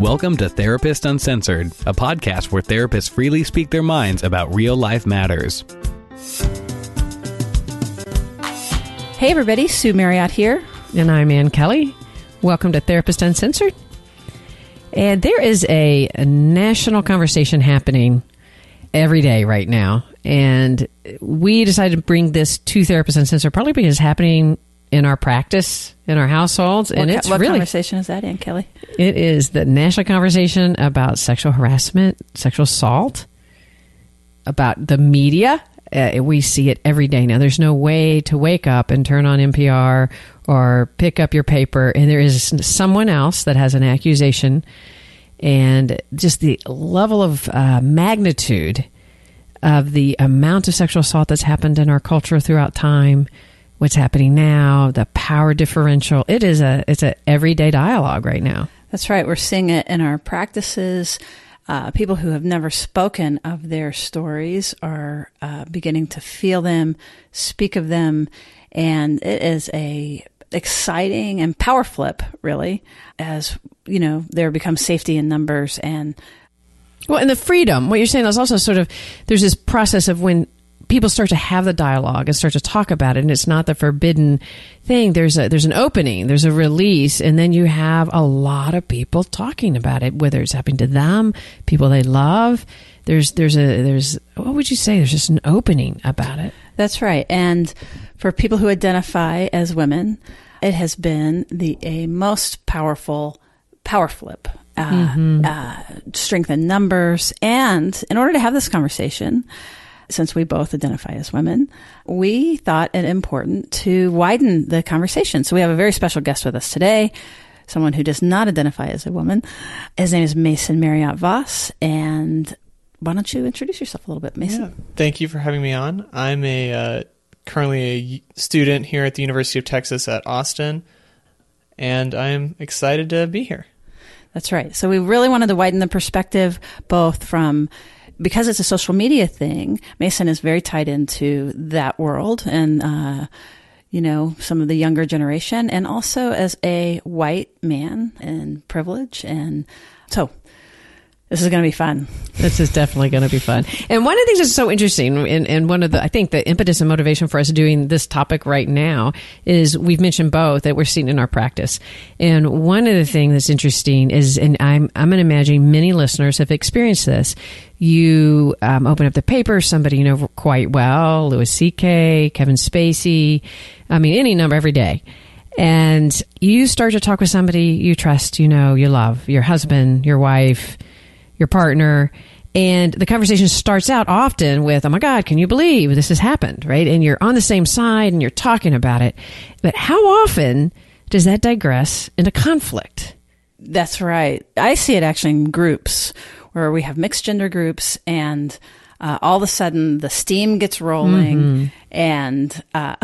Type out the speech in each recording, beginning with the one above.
Welcome to Therapist Uncensored, a podcast where therapists freely speak their minds about real life matters. Hey, everybody, Sue Marriott here. And I'm Ann Kelley. Welcome to Therapist Uncensored. And there is a, a national conversation happening every day right now. And we decided to bring this to Therapist Uncensored partly because it's happening in our practice, in our households. and it's what really, conversation is that, Ann Kelley? it is the national conversation about sexual harassment, sexual assault, about the media. Uh, we see it every day now. There's no way to wake up and turn on NPR or pick up your paper, and there is someone else that has an accusation, and just the level of uh, magnitude of the amount of sexual assault that's happened in our culture throughout time, what's happening now, the power differential. It is a it's a everyday dialogue right now. That's right. We're seeing it in our practices. Uh, people who have never spoken of their stories are uh, beginning to feel them, speak of them, and it is a exciting and power flip, really, as you know there becomes safety in numbers and Well, and the freedom, what you're saying is also sort of there's this process of when people start to have the dialogue and start to talk about it and it's not the forbidden thing there's a there's an opening there's a release and then you have a lot of people talking about it whether it's happening to them people they love there's there's a there's what would you say there's just an opening about it That's right. And for people who identify as women, it has been the a most powerful power flip. Uh, uh, strength in numbers. And in order to have this conversation, since we both identify as women, we thought it important to widen the conversation. So we have a very special guest with us today, someone who does not identify as a woman. His name is Mason Marriott Voss. And why don't you introduce yourself a little bit, Mason? Yeah, thank you for having me on. I'm a uh, currently a student here at the University of Texas at Austin, and I'm excited to be here. That's right. So we really wanted to widen the perspective, both from because it's a social media thing. Mason is very tied into that world, and uh, you know some of the younger generation, and also as a white man and privilege, and so this is going to be fun. This is definitely going to be fun. And one of the things that's so interesting, and, and one of the, I think the impetus and motivation for us doing this topic right now is we've mentioned both that we're seeing in our practice. And one of the things that's interesting is, and I'm, I'm going to imagine many listeners have experienced this. You um, open up the paper, somebody you know quite well, Louis C.K., Kevin Spacey, I mean, any number every day and you start to talk with somebody you trust, you know, you love, your husband, your wife, your partner, and the conversation starts out often with, "Oh my God, can you believe this has happened?" Right, and you're on the same side and you're talking about it. But how often does that digress into conflict? That's right. I see it actually in groups where we have mixed gender groups and uh, all of a sudden the steam gets rolling and uh,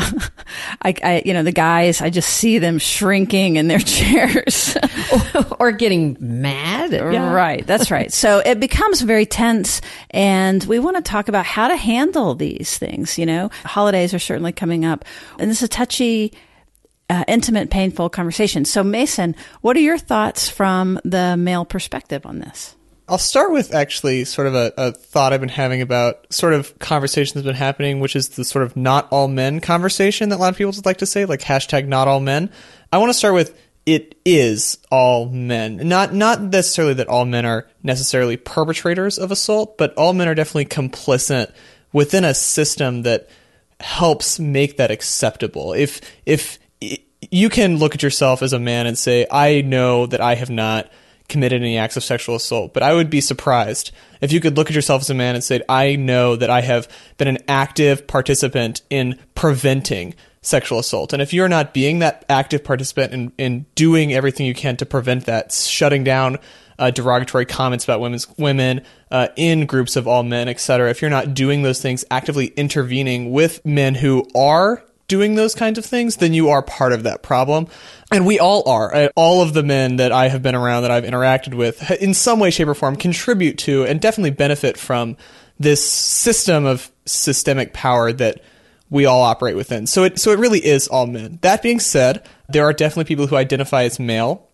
I, I, you know, the guys, I just see them shrinking in their chairs. or getting mad? Right. That's right. So it becomes very tense and we want to talk about how to handle these things. You know, holidays are certainly coming up and this is a touchy, uh, intimate, painful conversation. So Mason, what are your thoughts from the male perspective on this? I'll start with actually sort of a, a thought I've been having about sort of conversation that's been happening, which is the sort of not all men conversation that a lot of people just like to say, like hashtag not all men. I want to start with it is all men. Not not necessarily that all men are necessarily perpetrators of assault, but all men are definitely complicit within a system that helps make that acceptable. If if you can look at yourself as a man and say, I know that I have not committed any acts of sexual assault, but I would be surprised if you could look at yourself as a man and say, I know that I have been an active participant in preventing sexual assault. And if you're not being that active participant in, in doing everything you can to prevent that, shutting down uh, derogatory comments about women's women uh, in groups of all men, etc. If you're not doing those things, actively intervening with men who are doing those kinds of things, then you are part of that problem. And we all are. Uh, All of the men that I have been around, that I've interacted with, in some way, shape, or form, contribute to and definitely benefit from this system of systemic power that we all operate within. So it so it really is all men. That being said, there are definitely people who identify as male,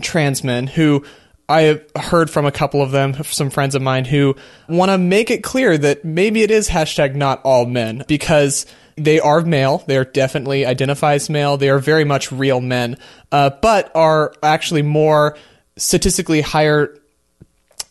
trans men who I have heard from a couple of them, some friends of mine who want to make it clear that maybe it is hashtag not all men because they are male. They are definitely identify as male. They are very much real men, uh, but are actually more statistically higher,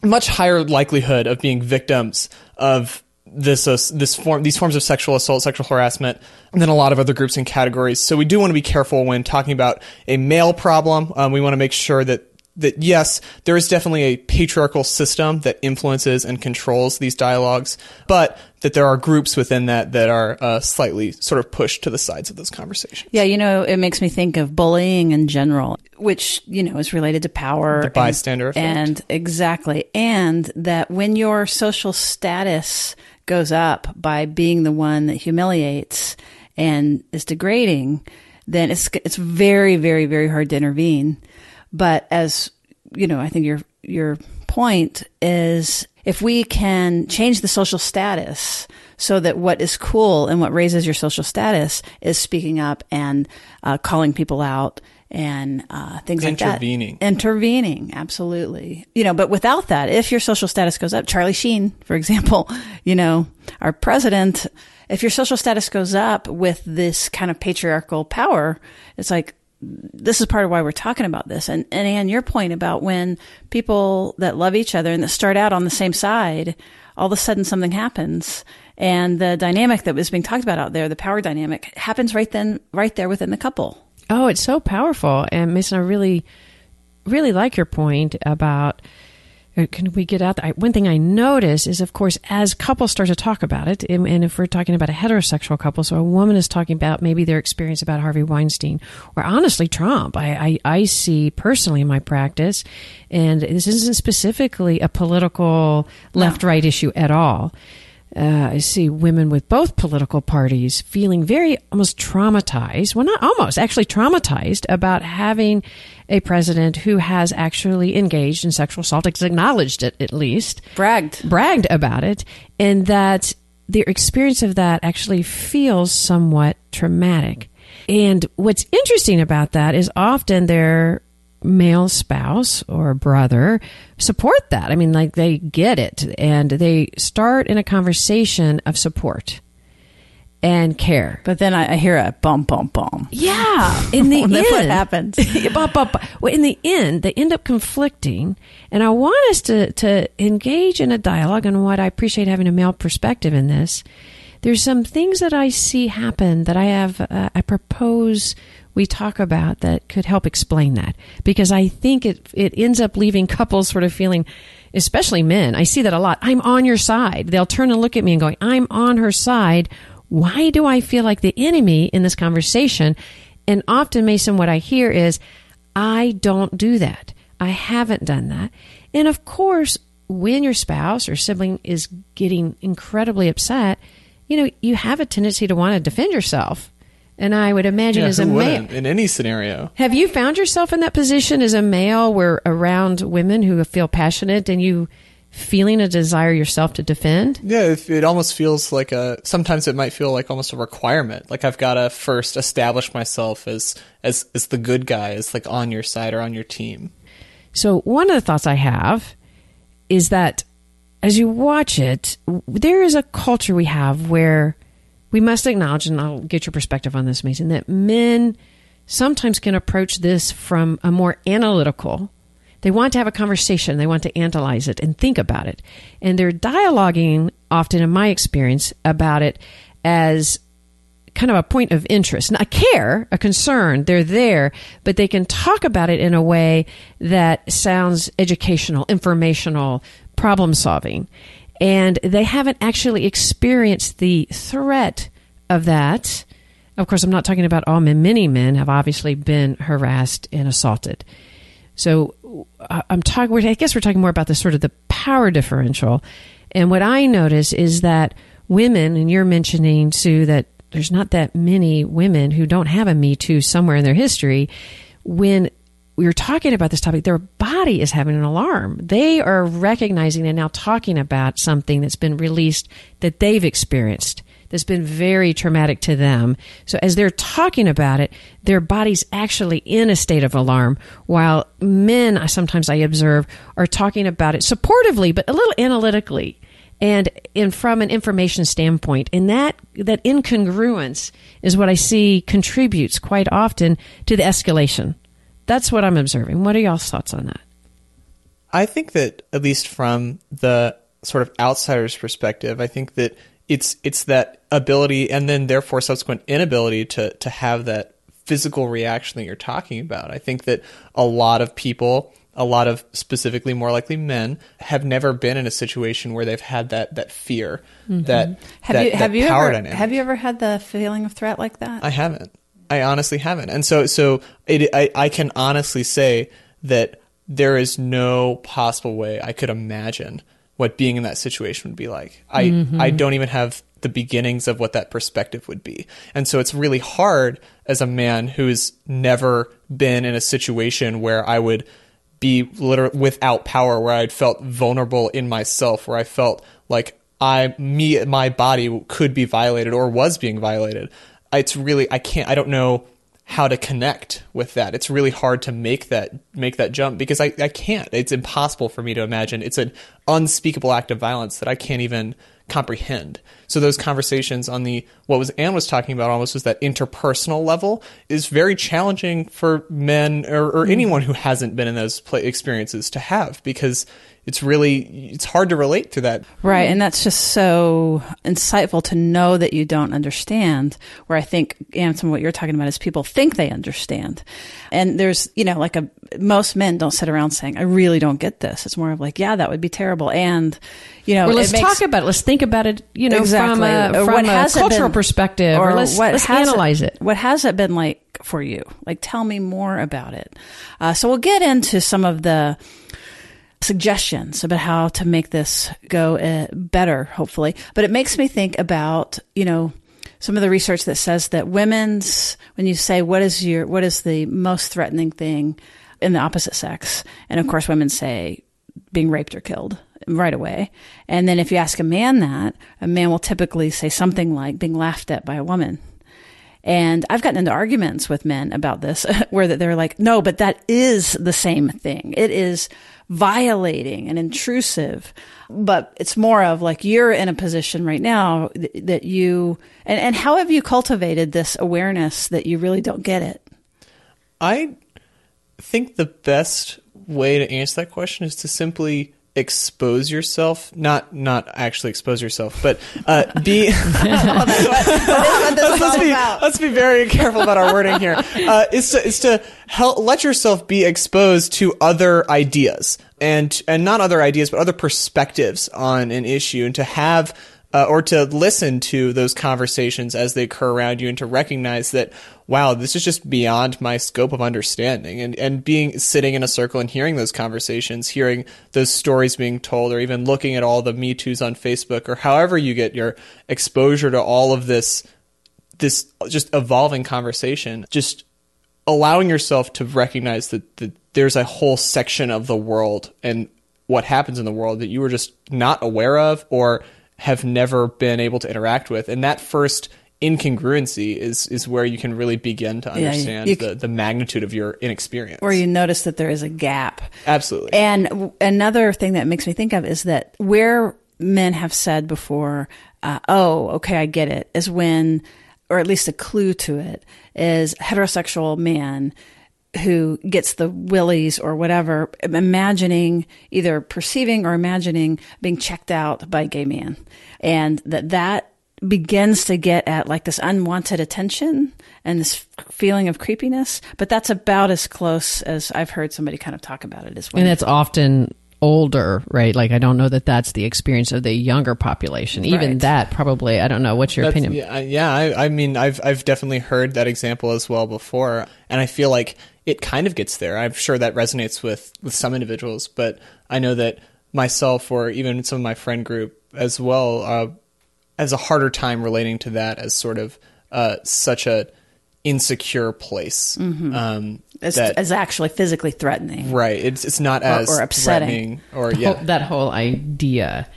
much higher likelihood of being victims of this uh, this form these forms of sexual assault, sexual harassment, than a lot of other groups and categories. So we do want to be careful when talking about a male problem. Um, we want to make sure that that yes, there is definitely a patriarchal system that influences and controls these dialogues, but that there are groups within that that are uh, slightly sort of pushed to the sides of those conversations. Yeah, you know, it makes me think of bullying in general, which, you know, is related to power. The bystander and, effect. And exactly. And that when your social status goes up by being the one that humiliates and is degrading, then it's, it's very, very, very hard to intervene. But as you know, I think your your point is if we can change the social status so that what is cool and what raises your social status is speaking up and uh, calling people out and uh, things like that. Intervening. Intervening, absolutely. You know, but without that, if your social status goes up, Charlie Sheen, for example, you know, our president, if your social status goes up with this kind of patriarchal power, it's like, this is part of why we're talking about this. And, and Ann, your point about when people that love each other and that start out on the same side, all of a sudden something happens. And the dynamic that was being talked about out there, the power dynamic, happens right then, right there within the couple. Oh, it's so powerful. And Mason, I really, really like your point about Uh, can we get out there? One thing I notice is, of course, as couples start to talk about it, and, and if we're talking about a heterosexual couple, so a woman is talking about maybe their experience about Harvey Weinstein, or honestly Trump, I, I, I see personally in my practice, and this isn't specifically a political left right issue at all. Uh, I see women with both political parties feeling very almost traumatized. Well, not almost, actually traumatized about having a president who has actually engaged in sexual assault, acknowledged it at least, Bragged. bragged about it, and that their experience of that actually feels somewhat traumatic. And what's interesting about that is often their male spouse or brother support that. I mean, like they get it and they start in a conversation of support and care. But then I, I hear a bum, bum, bum. Yeah, in the end, what happens. but, but, but, well, in the end, they end up conflicting, and I want us to to engage in a dialogue. And what I appreciate having a male perspective in this, there's some things that I see happen that I have. Uh, I propose we talk about that could help explain that because I think it it ends up leaving couples sort of feeling. Especially men, I see that a lot. I'm on your side. They'll turn and look at me and going, "I'm on her side." why do I feel like the enemy in this conversation? And often, Mason, what I hear is, I don't do that. I haven't done that. And of course, when your spouse or sibling is getting incredibly upset, you know, you have a tendency to want to defend yourself. And I would imagine Yeah, as a male, in any scenario? have you found yourself in that position as a male where around women who feel passionate and you feeling a desire yourself to defend? Yeah, it almost feels like a. Sometimes it might feel like almost a requirement. Like I've got to first establish myself as as as the good guy, as like on your side or on your team. So one of the thoughts I have is that as you watch it, there is a culture we have where we must acknowledge, and I'll get your perspective on this, Mason, that men sometimes can approach this from a more analytical. They want to have a conversation. They want to analyze it and think about it. And they're dialoguing often, in my experience, about it as kind of a point of interest, not a care, a concern. They're there, but they can talk about it in a way that sounds educational, informational, problem solving. And they haven't actually experienced the threat of that. Of course, I'm not talking about all men. Many men have obviously been harassed and assaulted. So uh, I'm talking. I guess we're talking more about the sort of the power differential. And what I notice is that women, and you're mentioning Sue that there's not that many women who don't have a Me Too somewhere in their history. When we're talking about this topic, their body is having an alarm. They are recognizing and now talking about something that's been released that they've experienced that's been very traumatic to them. So as they're talking about it, their body's actually in a state of alarm, while men, I sometimes I observe, are talking about it supportively, but a little analytically and in from an information standpoint and that that incongruence is what i see contributes quite often to the escalation that's what i'm observing what are y'all's thoughts on that I think that at least from the sort of outsider's perspective, I think that it's it's that ability and then therefore subsequent inability to to have that physical reaction that you're talking about. I think that a lot of people, a lot of specifically more likely men, have never been in a situation where they've had that that fear, mm-hmm. that Have that, you have that you power ever dynamic. have you ever had the feeling of threat like that? I haven't. I honestly haven't. And so, so it, I, I can honestly say that there is no possible way I could imagine what being in that situation would be like. I, I mm-hmm. don't even have the beginnings of what that perspective would be. And so it's really hard as a man who's never been in a situation where I would be literally without power, where I'd felt vulnerable in myself, where I felt like I, me, my body could be violated or was being violated. It's really, I can't, I don't know how to connect with that. It's really hard to make that, make that jump because I, I can't. It's impossible for me to imagine. It's an unspeakable act of violence that I can't even comprehend. So those conversations on the what was Ann was talking about almost was that interpersonal level is very challenging for men or, or mm-hmm. anyone who hasn't been in those pla experiences to have because it's really it's hard to relate to that. Right, and that's just so insightful to know that you don't understand. Where I think, and some of what you're talking about is people think they understand, and there's you know like a most men don't sit around saying I really don't get this. It's more of like yeah that would be terrible, and you know Or let's it makes- talk about it. Let's think about it, you know, from Exactly. a, from what a has cultural been- perspective, or, let's, let's has analyze it. What has it been like for you? Like, tell me more about it. Uh, so we'll get into some of the suggestions about how to make this go uh, better, hopefully. But it makes me think about, you know, some of the research that says that women's, when you say what is your, what is the most threatening thing in the opposite sex, and of course, women say being raped or killed right away. And then if you ask a man that, a man will typically say something like being laughed at by a woman. And I've gotten into arguments with men about this where that they're like, no, but that is the same thing. It is violating and intrusive. But it's more of like you're in a position right now th- that you, and, and how have you cultivated this awareness that you really don't get it? I think the best way to answer that question is to simply expose yourself not not actually expose yourself but uh, be let's, be, let's be very careful about our wording here. Uh, is to is to help let yourself be exposed to other ideas and and not other ideas but other perspectives on an issue and to have uh, or to listen to those conversations as they occur around you and to recognize that wow this is just beyond my scope of understanding. And and being sitting in a circle and hearing those conversations hearing those stories being told or even looking at all the me too's on facebook or however you get your exposure to all of this this just evolving conversation just allowing yourself to recognize that, that there's a whole section of the world and what happens in the world that you were just not aware of or have never been able to interact with. And that first incongruency is is where you can really begin to you- understand you the, the magnitude of your inexperience. Where you notice that there is a gap. absolutely. And w- another thing that makes me think of is that where men have said before, uh, oh, okay, I get it, is when, or at least a clue to it, is heterosexual man who gets the willies or whatever, imagining, either perceiving or imagining being checked out by a gay man. And that that begins to get at like this unwanted attention and this feeling of creepiness. But that's about as close as I've heard somebody kind of talk about it as well. And it's often older, right? Like I don't know that that's the experience of the younger population. Even Right. that probably. I don't know. What's your That's- opinion? Yeah, I- yeah. I, I mean, I've I've definitely heard that example as well before, and I feel like it kind of gets there. I'm sure that resonates with with some individuals, but I know that myself or even some of my friend group as well uh, has a harder time relating to that as sort of uh, such a insecure place. Um, as, that, as actually physically threatening. right. It's it's not as or upsetting. threatening or Whole- that whole idea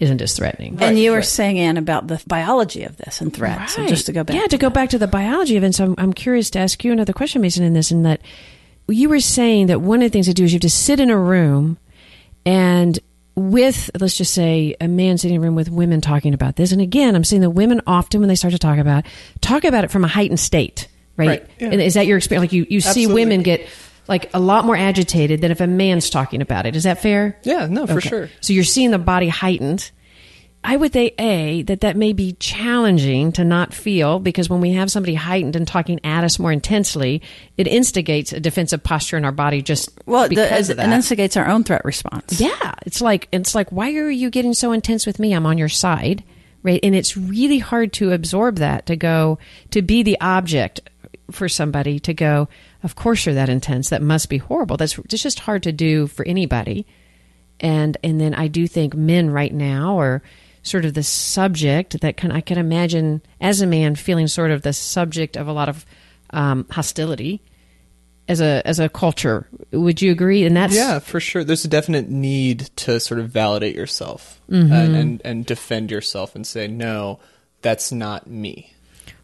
isn't as threatening. and you were right. saying, Ann, about the biology of this and threats. So just to go back. Yeah, to go back to the biology of it. And so I'm, I'm curious to ask you another question, Mason, in this, in that you were saying that one of the things to do is you have to sit in a room and with, let's just say, a man sitting in a room with women talking about this. And again, I'm seeing that women often, when they start to talk about talk about it from a heightened state, right? Right, yeah. And is that your experience? Like you, you see women get like a lot more agitated than if a man's talking about it. Is that fair? Yeah, no, for Okay. sure. So you're seeing the body heightened. I would say a that that may be challenging to not feel because when we have somebody heightened and talking at us more intensely, it instigates a defensive posture in our body just well, because it, of that. it instigates our own threat response. yeah, it's like it's like why are you getting so intense with me? I'm on your side, right? And it's really hard to absorb that to go to be the object for somebody to go. Of course, you're that intense. That must be horrible. That's it's just hard to do for anybody and and then I do think men right now are sort of the subject that can I can imagine as a man feeling sort of the subject of a lot of um, hostility as a as a culture. Would you agree? And that's Yeah, for sure. There's a definite need to sort of validate yourself Mm-hmm. and, and and defend yourself and say, no, that's not me.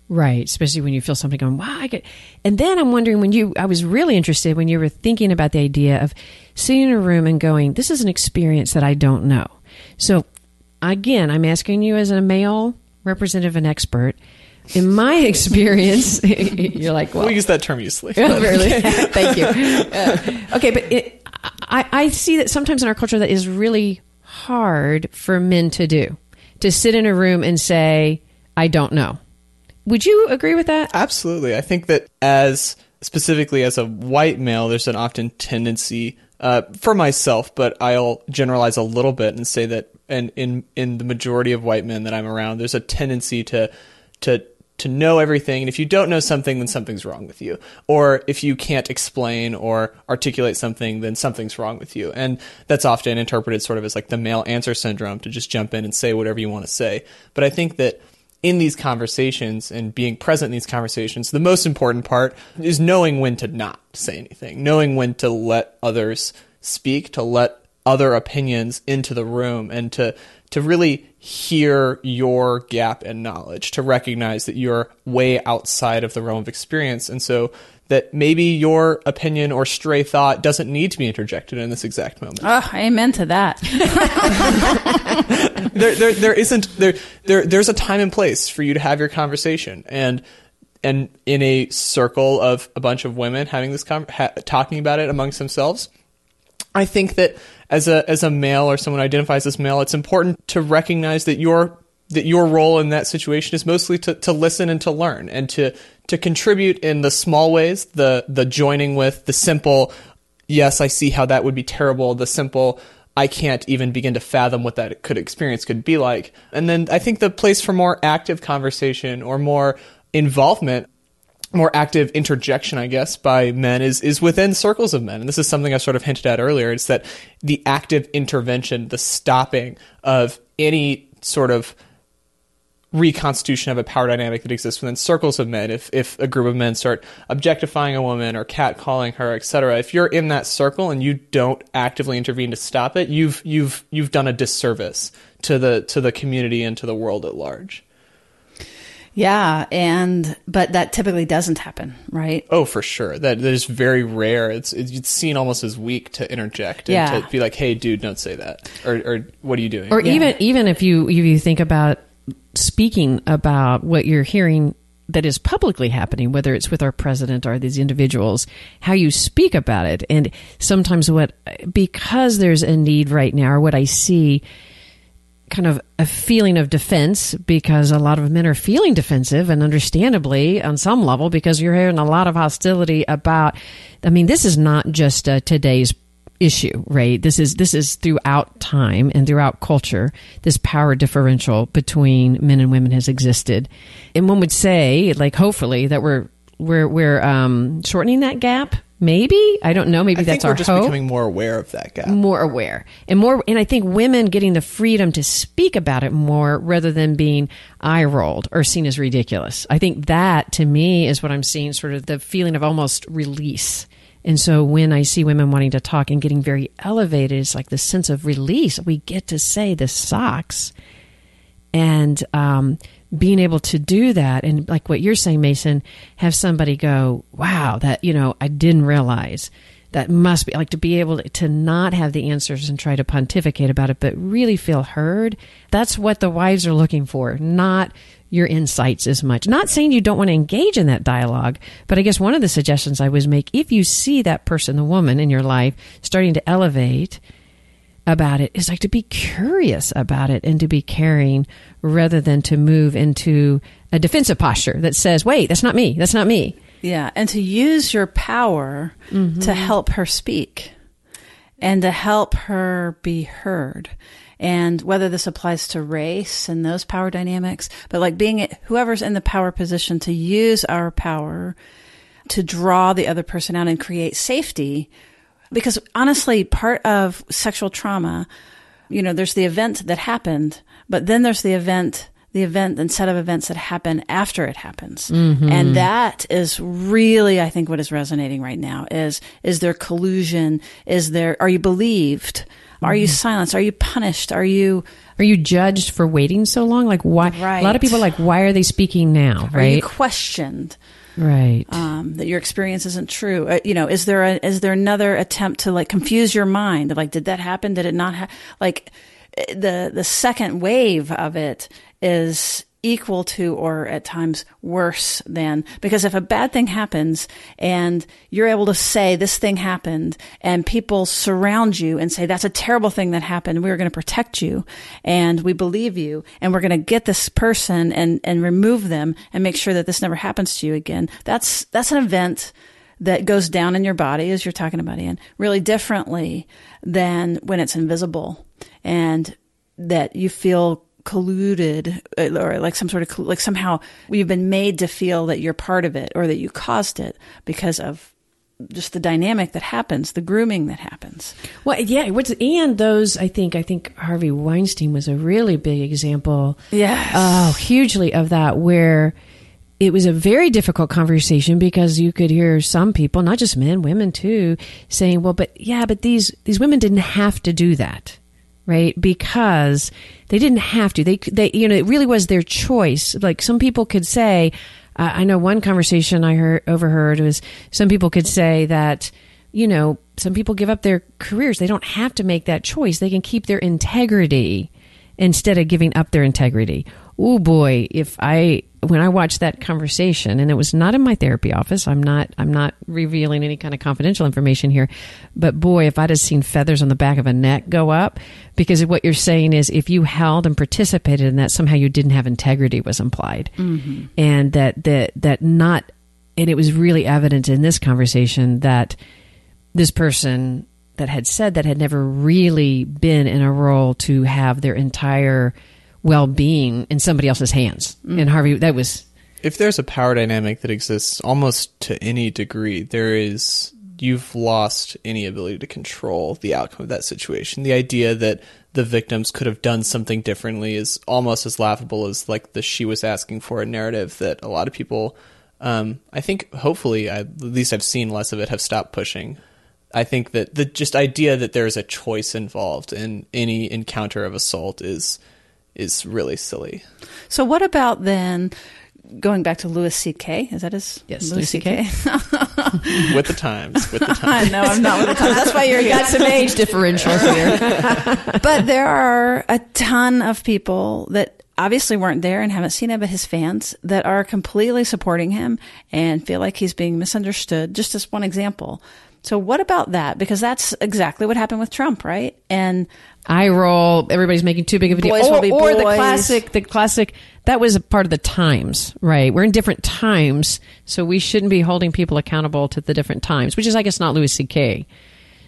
Right, especially when you feel something going, wow, I get. And then I'm wondering when you, I was really interested when you were thinking about the idea of sitting in a room and going, this is an experience that I don't know. So again, I'm asking you as a male representative and expert. In my experience, you're like, well, We'll use that term loosely. really? Thank you. Uh, okay, but it, I, I see that sometimes in our culture that is really hard for men to do to sit in a room and say, I don't know. Would you agree with that? Absolutely. I think that as specifically as a white male, there's an often tendency uh, for myself, but I'll generalize a little bit and say that, and in in the majority of white men that I'm around, there's a tendency to to to know everything, and if you don't know something, then something's wrong with you. Or if you can't explain or articulate something, then something's wrong with you. And that's often interpreted sort of as like the male answer syndrome to just jump in and say whatever you want to say. But I think that in these conversations and being present in these conversations, the most important part is knowing when to not say anything, knowing when to let others speak, to let other opinions into the room, and to to really hear your gap in knowledge, to recognize that you're way outside of the realm of experience, and so that maybe your opinion or stray thought doesn't need to be interjected in this exact moment Oh, amen to that. there, there, there isn't there, there, there's a time and place for you to have your conversation, and and in a circle of a bunch of women having this con- ha- talking about it amongst themselves, I think that as a as a male or someone who identifies as male, it's important to recognize that your that your role in that situation is mostly to, to listen and to learn and to to contribute in the small ways, the the joining with the simple, yes, I see how that would be terrible, the simple I can't even begin to fathom what that could experience could be like. And then I think the place for more active conversation or more involvement more active interjection, I guess, by men is is within circles of men, and this is something I sort of hinted at earlier. It's that the active intervention, the stopping of any sort of reconstitution of a power dynamic that exists within circles of men. If if a group of men start objectifying a woman or catcalling her, etc., if you're in that circle and you don't actively intervene to stop it, you've you've you've done a disservice to the to the community and to the world at large. yeah, and but that typically doesn't happen, right? Oh, for sure. That that is very rare. It's it's seen almost as weak to interject and Yeah. to be like, "Hey, dude, don't say that," or, or "What are you doing?" Or Yeah. even even if you if you think about speaking about what you're hearing that is publicly happening, whether it's with our president or these individuals, how you speak about it, and sometimes what because there's a need right now, or what I see kind of a feeling of defense because a lot of men are feeling defensive and understandably on some level because you're hearing a lot of hostility about I mean this is not just uh, today's issue right? This is this is throughout time and throughout culture this power differential between men and women has existed. And one would say like hopefully that we're we're we're um shortening that gap maybe? I don't know. Maybe I that's think we're our just hope. becoming more aware of that gap. more aware. And more and i think women getting the freedom to speak about it more rather than being eye rolled or seen as ridiculous. I think that to me is what i'm seeing sort of the feeling of almost release And so when I see women wanting to talk and getting very elevated, it's like this sense of release. We get to say this sucks. And um, being able to do that, and like what you're saying, Mason, have somebody go, wow, that, you know, I didn't realize that must be like to be able to not have the answers and try to pontificate about it, but really feel heard. That's what the wives are looking for, not your insights as much. Not saying you don't want to engage in that dialogue, but I guess one of the suggestions I was make if you see that person, the woman in your life, starting to elevate about it is like to be curious about it and to be caring rather than to move into a defensive posture that says, wait, that's not me. That's not me. Yeah, and to use your power mm-hmm. to help her speak and to help her be heard. And whether this applies to race and those power dynamics, but like being whoever's in the power position to use our power to draw the other person out and create safety. Because honestly, part of sexual trauma, you know, there's the event that happened, but then there's the event the event and set of events that happen after it happens. Mm-hmm. And that is really, I think, what is resonating right now is, is there collusion? Is there, are you believed? Are you mm-hmm. silenced? Are you punished? Are you, are you judged for waiting so long? Like why? Right. A lot of people are like, why are they speaking now? Right? Are you questioned? Right. Um, that your experience isn't true. Uh, you know, is there a, is there another attempt to like confuse your mind? Like, did that happen? Did it not happen? Like, the the second wave of it is equal to or at times worse than. Because if a bad thing happens and you're able to say this thing happened and people surround you and say that's a terrible thing that happened. We're going to protect you and we believe you and we're going to get this person and and remove them and make sure that this never happens to you again that's that's an event that goes down in your body as you're talking about Ian really differently than when it's invisible and that you feel colluded uh, or like some sort of like somehow we've been made to feel that you're part of it or that you caused it because of just the dynamic that happens, the grooming that happens. Well, yeah, what's and those I think I think Harvey Weinstein was a really big example. Yeah, Oh, hugely of that where it was a very difficult conversation because you could hear some people, not just men, women too, saying, "Well, but yeah, but these these women didn't have to do that." Right? Because they didn't have to. They, they, you know, it really was their choice. Like some people could say, uh, I know one conversation I heard overheard was some people could say that, you know, some people give up their careers. They don't have to make that choice. They can keep their integrity instead of giving up their integrity. Oh boy, if I when I watched that conversation, and it was not in my therapy office. I'm not. I'm not revealing any kind of confidential information here. But boy, if I'd have seen feathers on the back of a neck go up, because what you're saying is, if you held and participated in that, somehow you didn't have integrity was implied, mm-hmm. and that that that not, and it was really evident in this conversation that this person that had said that had never really been in a role to have their entire well being in somebody else's hands. Mm. And Harvey, that was. If there's a power dynamic that exists almost to any degree, there is. You've lost any ability to control the outcome of that situation. The idea that the victims could have done something differently is almost as laughable as like the she was asking for a narrative that a lot of people um, I think hopefully I, at least I've seen less of it have stopped pushing. I think that the just idea that there's a choice involved in any encounter of assault is is really silly. So what about then going back to Louis C.K. Is that his? Yes, Louis C.K. with the times, with the times. no, I'm not with the times. That's why you're got some age differential here. but there are a ton of people that obviously weren't there and haven't seen it, but his fans that are completely supporting him and feel like he's being misunderstood. Just as one example. So what about that? Because that's exactly what happened with Trump, right? And eye roll. Everybody's making too big of a deal. Or, or the classic, the classic. That was a part of the times, right? We're in different times, so we shouldn't be holding people accountable to the different times. Which is, I guess, not Louis C.K.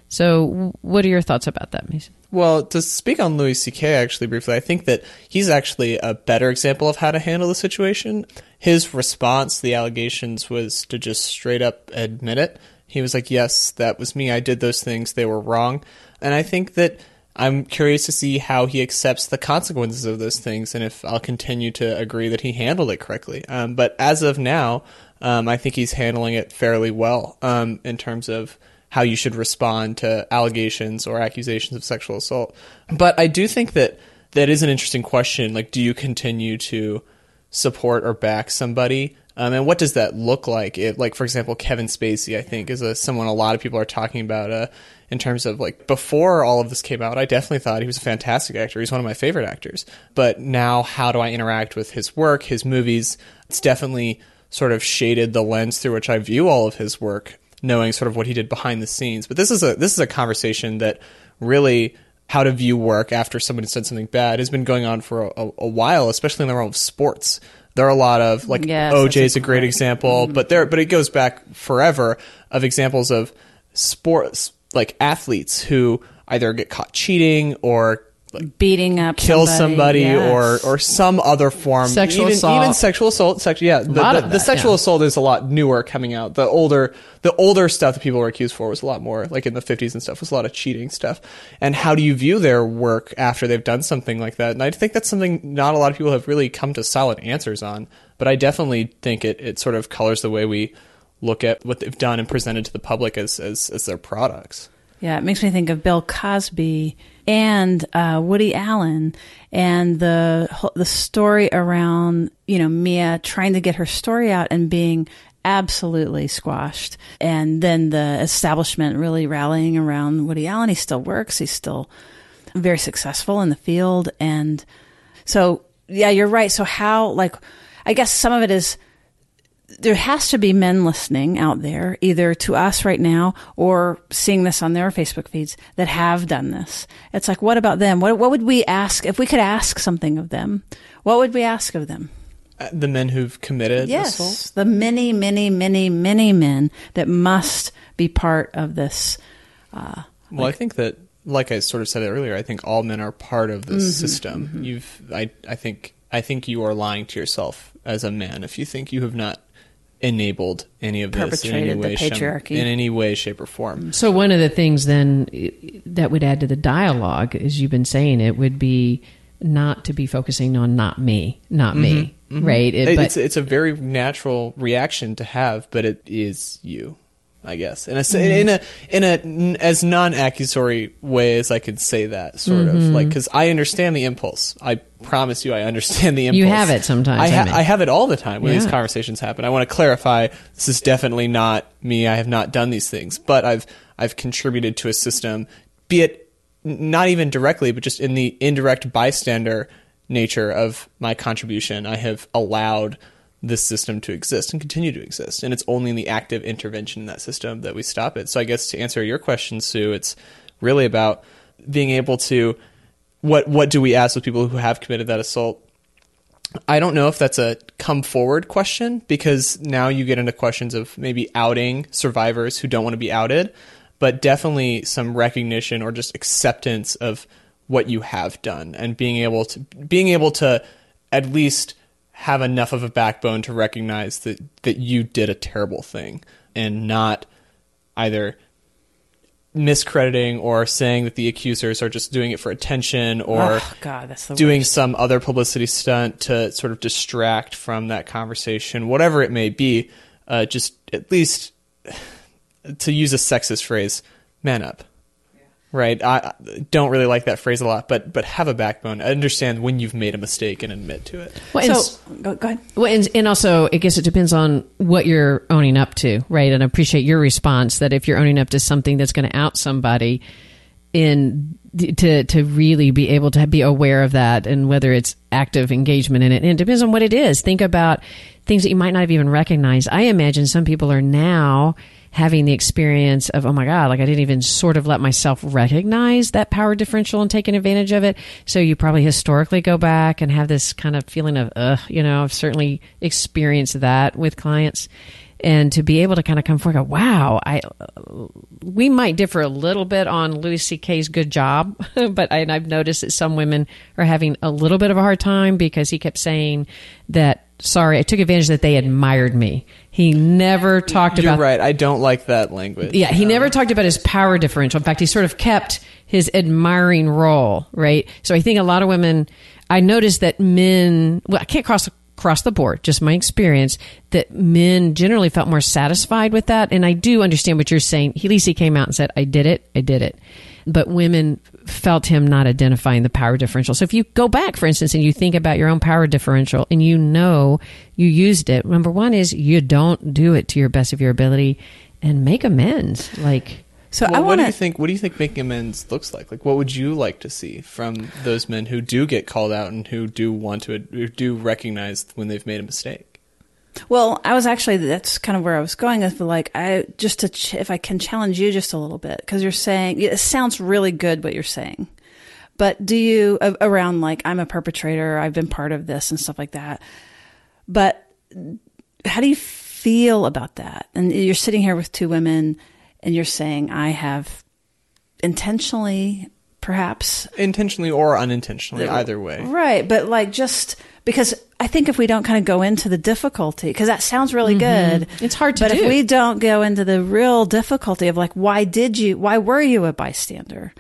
So, what are your thoughts about that, Mason? Well, to speak on Louis C.K. actually briefly, I think that he's actually a better example of how to handle the situation. His response to the allegations was to just straight up admit it he was like, Yes, that was me. I did those things. They were wrong. And I think that I'm curious to see how he accepts the consequences of those things and if I'll continue to agree that he handled it correctly. Um, but as of now, Um, I think he's handling it fairly well um, in terms of how you should respond to allegations or accusations of sexual assault. But I do think that that is an interesting question. Like, do you continue to support or back somebody? Um, and what does that look like? Like, for example, Kevin Spacey, I think, is a, someone a lot of people are talking about uh, in terms of like before all of this came out. I definitely thought he was a fantastic actor. He's one of my favorite actors. But now, how do I interact with his work, his movies? It's definitely sort of shaded the lens through which I view all of his work, knowing sort of what he did behind the scenes. But this is a this is a conversation that really how to view work after somebody said something bad has been going on for a, a while, especially in the realm of sports. There are a lot of like Yes, OJ is a great great- example, but there but it goes back forever of examples of sports like athletes who either get caught cheating or like, Beating up kill somebody, yes. or or some other form Sexual even, assault. even sexual assault sex, yeah the, the, of the sexual yeah. assault is a lot newer coming out the older the older stuff that people were accused for was a lot more like in the 50s and stuff was a lot of cheating stuff and how do you view their work after they've done something like that and i think that's something not a lot of people have really come to solid answers on but i definitely think it, it sort of colors the way we look at what they've done and presented to the public as as, as their products Yeah, it makes me think of Bill Cosby and uh, Woody Allen and the the story around you know Mia trying to get her story out and being absolutely squashed, and then the establishment really rallying around Woody Allen. He still works. He's still very successful in the field, and so yeah, you're right. So how like I guess some of it is there has to be men listening out there, either to us right now or seeing this on their Facebook feeds that have done this. It's like, what about them? What, what would we ask if we could ask something of them? What would we ask of them? Uh, the men who've committed Yes, assault the many, many, many, many men that must be part of this. Well, I think that, like I sort of said earlier, I think all men are part of this Mm-hmm, system. You've, I, I think, I think you are lying to yourself as a man if you think you have not enabled any of this in any Perpetrated the way, patriarchy. in any way, shape, or form. So one of the things then that would add to the dialogue, as you've been saying, it would be not to be focusing on not me, not me, mm-hmm. Mm-hmm. right? It- It- but it's it's a very natural reaction to have, but it is you, I guess, in a Mm-hmm. in a in a n- as non-accusatory way as I could say that sort Mm-hmm. of like because I understand the impulse. I promise you, I understand the impulse. You have it sometimes, I, I ha- mean. I have it all the time when these conversations happen. I want to clarify this is definitely not me. I have not done these things, but I've I've contributed to a system, be it not even directly, but just in the indirect bystander nature of my contribution. I have allowed this system to exist and continue to exist, and it's only in the active intervention in that system that we stop it. So I guess to answer your question, Sue, it's really about being able to what what do we ask with people who have committed that assault I don't know if that's a come forward question because now you get into questions of maybe outing survivors who don't want to be outed, but definitely some recognition or just acceptance of what you have done and being able to being able to at least have enough of a backbone to recognize that that you did a terrible thing and not either miscrediting or saying that the accusers are just doing it for attention or oh God, that's the doing worst. some other publicity stunt to sort of distract from that conversation, whatever it may be, uh, just at least to use a sexist phrase, man up. Right? I I don't really like that phrase a lot, but but have a backbone. Understand when you've made a mistake and admit to it. well, and So go, go ahead. Well, and, and also, I guess it depends on what you're owning up to, right? And I appreciate your response that if you're owning up to something that's going to out somebody, in to to really be able to be aware of that and whether it's active engagement in it. And it depends on what it is. Think about things that you might not have even recognized. I imagine some people are now having the experience of, oh my God, like I didn't even sort of let myself recognize that power differential and taking advantage of it. So you probably historically go back and have this kind of feeling of, ugh, you know, I've certainly experienced that with clients. And to be able to kind of come forward, go, wow, I, we might differ a little bit on Louis C.K.'s good job, but I, and I've noticed that some women are having a little bit of a hard time because he kept saying that, sorry, I took advantage that they admired me. He never talked about You're about right. I don't like that language. yeah, he never talked about his power differential. In fact, he sort of kept his admiring role, right? So I think a lot of women, I noticed that men, well, I can't cross across the board, just my experience, that men generally felt more satisfied with that. And I do understand what you're saying. At least he came out and said, I did it, I did it. But women felt him not identifying the power differential. So if you go back, for instance, and you think about your own power differential and you know you used it, number one is you don't do it to your best of your ability and make amends. Like, So Well, I what want do you to. think? What do you think making amends looks like? Like, what would you like to see from those men who do get called out and who do want to, who do recognize when they've made a mistake? Well, I was actually that's kind of where I was going. Is like I just to ch- if I can challenge you just a little bit because you're saying it sounds really good what you're saying, but do you around like I'm a perpetrator, I've been part of this and stuff like that, but how do you feel about that? And you're sitting here with two women, and you're saying I have intentionally, perhaps Intentionally or unintentionally, either way. Right, but like just because I think if we don't kind of go into the difficulty, because that sounds really good, Mm-hmm. It's hard to But do. if we don't go into the real difficulty of like, why did you? Why were you a bystander?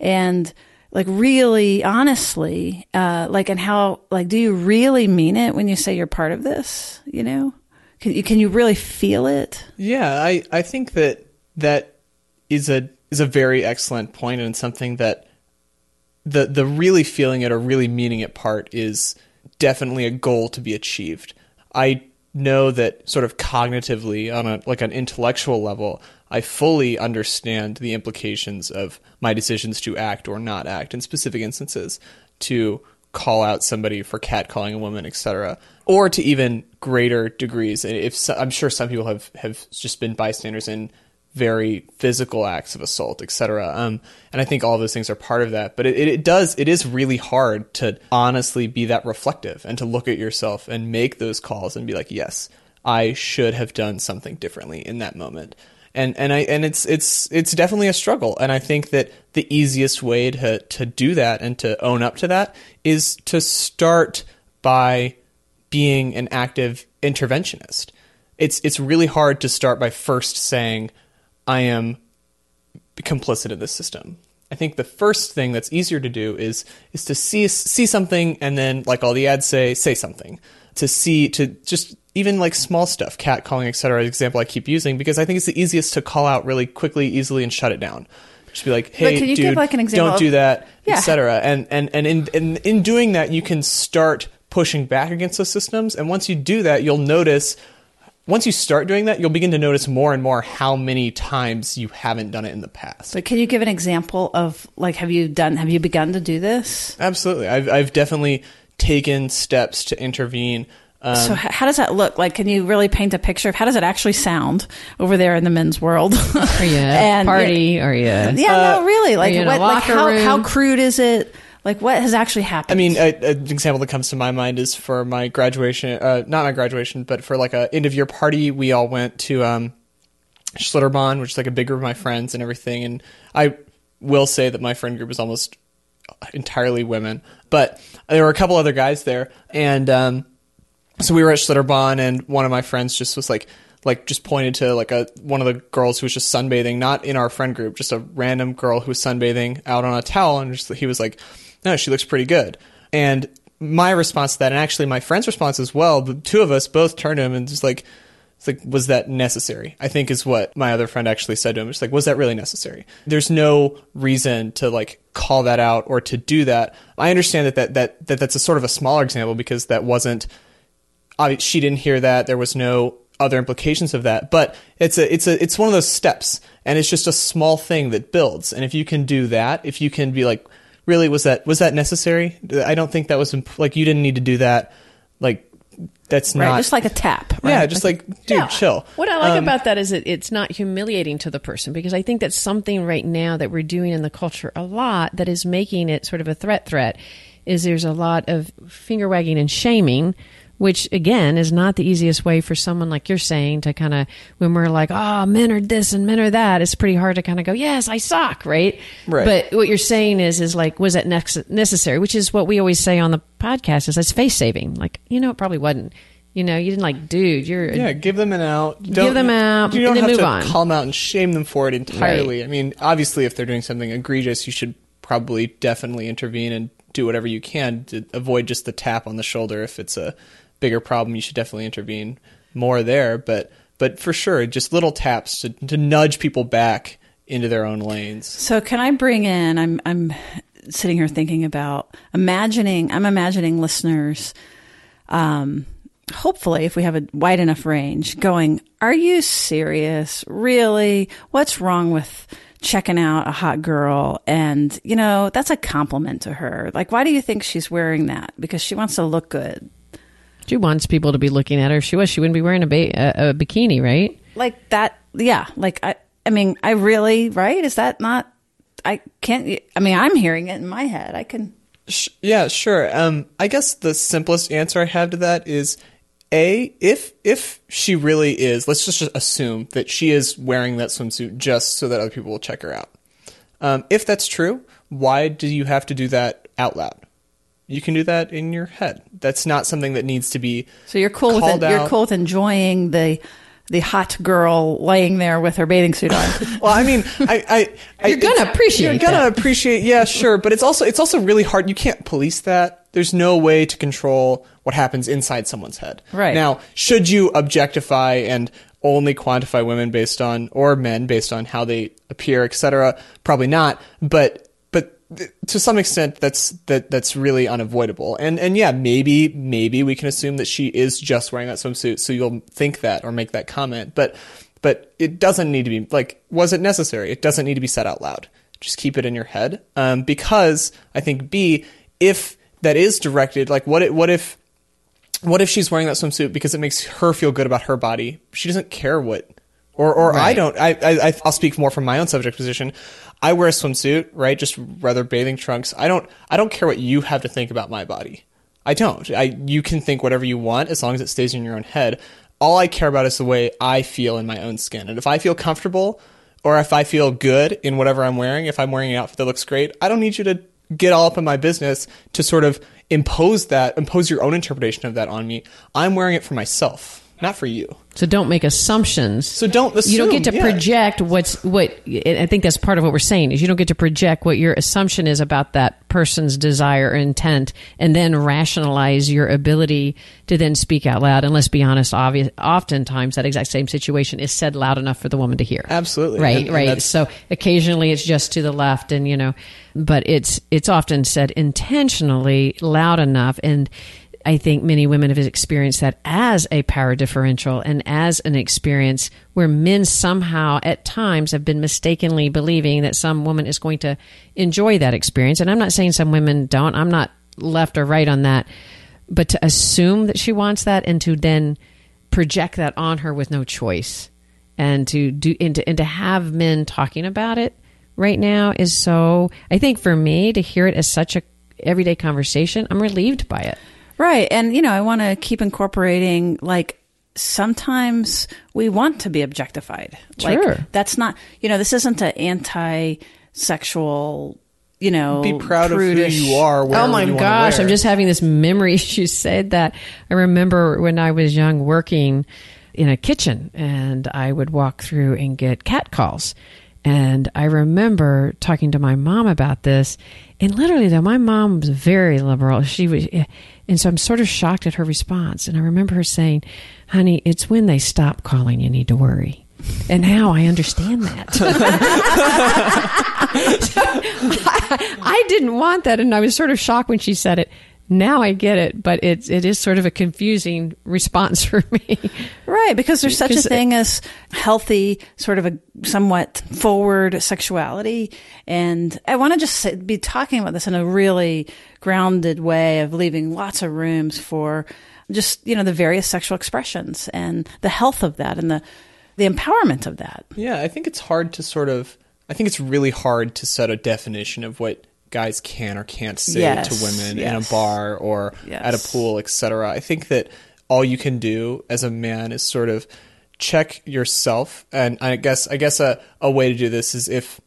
And like really, honestly, uh, like, and how like, do you really mean it when you say you're part of this? You know, can you can you really feel it? Yeah, I, I think that that is a is a very excellent point and something that the the really feeling it or really meaning it part is definitely a goal to be achieved. I know that sort of cognitively on a like an intellectual level, I fully understand the implications of my decisions to act or not act in specific instances to call out somebody for catcalling a woman, etc., or to even greater degrees. If so, I'm sure some people have have just been bystanders in very physical acts of assault, etc. Um, and I think all those things are part of that. But it, it, does it is really hard to honestly be that reflective and to look at yourself and make those calls and be like, yes, I should have done something differently in that moment. And and I and it's it's it's definitely a struggle. And I think that the easiest way to to do that and to own up to that is to start by being an active interventionist. It's it's really hard to start by first saying I am complicit in this system. I think the first thing that's easier to do is is to see see something and then like all the ads say say something to see to just even like small stuff cat calling etc example I keep using because I think it's the easiest to call out really quickly easily and shut it down just be like hey dude give, like, don't do that Yeah. etc and and and in, in in doing that you can start pushing back against those systems and once you do that you'll notice once you start doing that, you'll begin to notice more and more how many times you haven't done it in the past. But can you give an example of like, have you done? Have you begun to do this? Absolutely. I've, I've definitely taken steps to intervene. Um, So how does that look? Like, can you really paint a picture of how does it actually sound over there in the men's world? are you And- party? Are you? yeah, no, really. Like, you in a what? Like, how how crude is it? Like, what has actually happened? I mean, a, an example that comes to my mind is for my graduation, uh, not my graduation, but for like a end of year party, we all went to um, Schlitterbahn, which is like a big group of my friends and everything. And I will say that my friend group was almost entirely women, but there were a couple other guys there, and um, so we were at Schlitterbahn, and one of my friends just was like, like just pointed to like a one of the girls who was just sunbathing, not in our friend group, just a random girl who was sunbathing out on a towel, and just he was like, "No, she looks pretty good." And my response to that, and actually my friend's response as well, the two of us both turned to him and just like, it's like, was that necessary? I think is what my other friend actually said to him. It's like, was that really necessary? There's no reason to like call that out or to do that. I understand that that, that, that that's a sort of a smaller example because that wasn't, she didn't hear that. There was no other implications of that, but it's a, it's a, it's one of those steps and it's just a small thing that builds. And if you can do that, if you can be like, really, was that, was that necessary? I don't think that was imp- like, you didn't need to do that. Like, that's right, not just like a tap. Right? yeah, just like, dude, Yeah. chill. What I like Um, about that is it, it's not humiliating to the person because I think that's something right now that we're doing in the culture a lot that is making it sort of a threat threat is there's a lot of finger wagging and shaming which again is not the easiest way for someone like you're saying to kind of when we're like oh men are this and men are that it's pretty hard to kind of go yes i suck right Right. but what you're saying is is like was that necessary which is what we always say on the podcast is that's face saving like you know it probably wasn't you know you didn't like dude you're Yeah, give them an out. Give them out, You don't and then have move to on. call them out and shame them for it entirely. I mean, obviously, if they're doing something egregious, you should probably definitely intervene and do whatever you can to avoid just the tap on the shoulder if it's a bigger problem, you should definitely intervene more there. But but for sure, just little taps to to nudge people back into their own lanes. So can I bring in? I'm I'm sitting here thinking about imagining. I'm imagining listeners. Um, hopefully, if we have a wide enough range, going, "Are you serious? Really? What's wrong with?" checking out a hot girl and you know that's a compliment to her like why do you think she's wearing that because she wants to look good She wants people to be looking at her. If she was, she wouldn't be wearing a, ba- a, a bikini, right? like that yeah like i i mean i really right is that not i can't i mean i'm hearing it in my head i can Sh- yeah, sure. Um, I guess the simplest answer I have to that is a if if she really is. Let's just assume that she is wearing that swimsuit just so that other people will check her out. Um, if that's true, why do you have to do that out loud? You can do that in your head. That's not something that needs to be. so you're cool with it, you're cool with enjoying the the hot girl laying there with her bathing suit on Well, I mean, I, I, I You're gonna appreciate You're gonna that. appreciate, yeah, sure, but it's also it's also really hard. You can't police that. There's no way to control what happens inside someone's head. Right. now, should you objectify and only quantify women based on or men based on how they appear, etc.? Probably not. But to some extent, that's that that's really unavoidable. And and yeah, maybe maybe we can assume that she is just wearing that swimsuit, so you'll think that or make that comment. But but it doesn't need to be like was it necessary? It doesn't need to be said out loud. Just keep it in your head. Um, because i think b if that is directed like what it, what if what if she's wearing that swimsuit because it makes her feel good about her body? She doesn't care what or or i don't I, I I- i'll speak more from my own subject position i wear a swimsuit right just rather bathing trunks i don't i don't care what you have to think about my body I don't. I you can think whatever you want as long as it stays in your own head. All I care about is the way I feel in my own skin. And if I feel comfortable or if I feel good in whatever I'm wearing, if I'm wearing an outfit that looks great, I don't need you to get all up in my business to sort of impose that, impose your own interpretation of that on me. I'm wearing it for myself, not for you. So don't make assumptions. So don't you don't get to yeah. project what's what. I think that's part of what we're saying is you don't get to project what your assumption is about that person's desire or intent, and then rationalize your ability to then speak out loud. And let's be honest, obvious, oftentimes that exact same situation is said loud enough for the woman to hear. Absolutely. right, And- and right. that's- So occasionally it's just to the left, and you know, but it's it's often said intentionally loud enough and. I think many women have experienced that as a power differential and as an experience where men somehow at times have been mistakenly believing that some woman is going to enjoy that experience. And I'm not saying some women don't. I'm not left or right on that. But to assume that she wants that and to then project that on her with no choice and to do and to, and to have men talking about it right now is so I think for me to hear it as such a everyday conversation, I'm relieved by it. Right. And, you know, I want to keep incorporating, like, sometimes we want to be objectified. Sure. Like, that's not, you know, this isn't an anti sexual, you know, Be proud prudish- of who you are. Oh my you gosh. I'm just having this memory. You said that. I remember when I was young working in a kitchen and I would walk through and get cat calls. And I remember talking to my mom about this. And literally, though, my mom was very liberal. She was, eh, and so I'm sort of shocked at her response. And I remember her saying, honey, it's when they stop calling you need to worry. And now I understand that. I, I didn't want that, and I was sort of shocked when she said it. Now I get it, but it's it is sort of a confusing response for me. Right, because there's such a Because- thing as healthy, sort of a somewhat forward sexuality. And I want to just say, be talking about this in a really grounded way of leaving lots of rooms for just, you know, the various sexual expressions and the health of that and the, the empowerment of that. Yeah, I think it's hard to sort of. I think it's really hard to set a definition of what guys can or can't say Yes, to women in a bar or Yes. at a pool, etc. I think that all you can do as a man is sort of check yourself, and I guess I guess a, a way to do this is if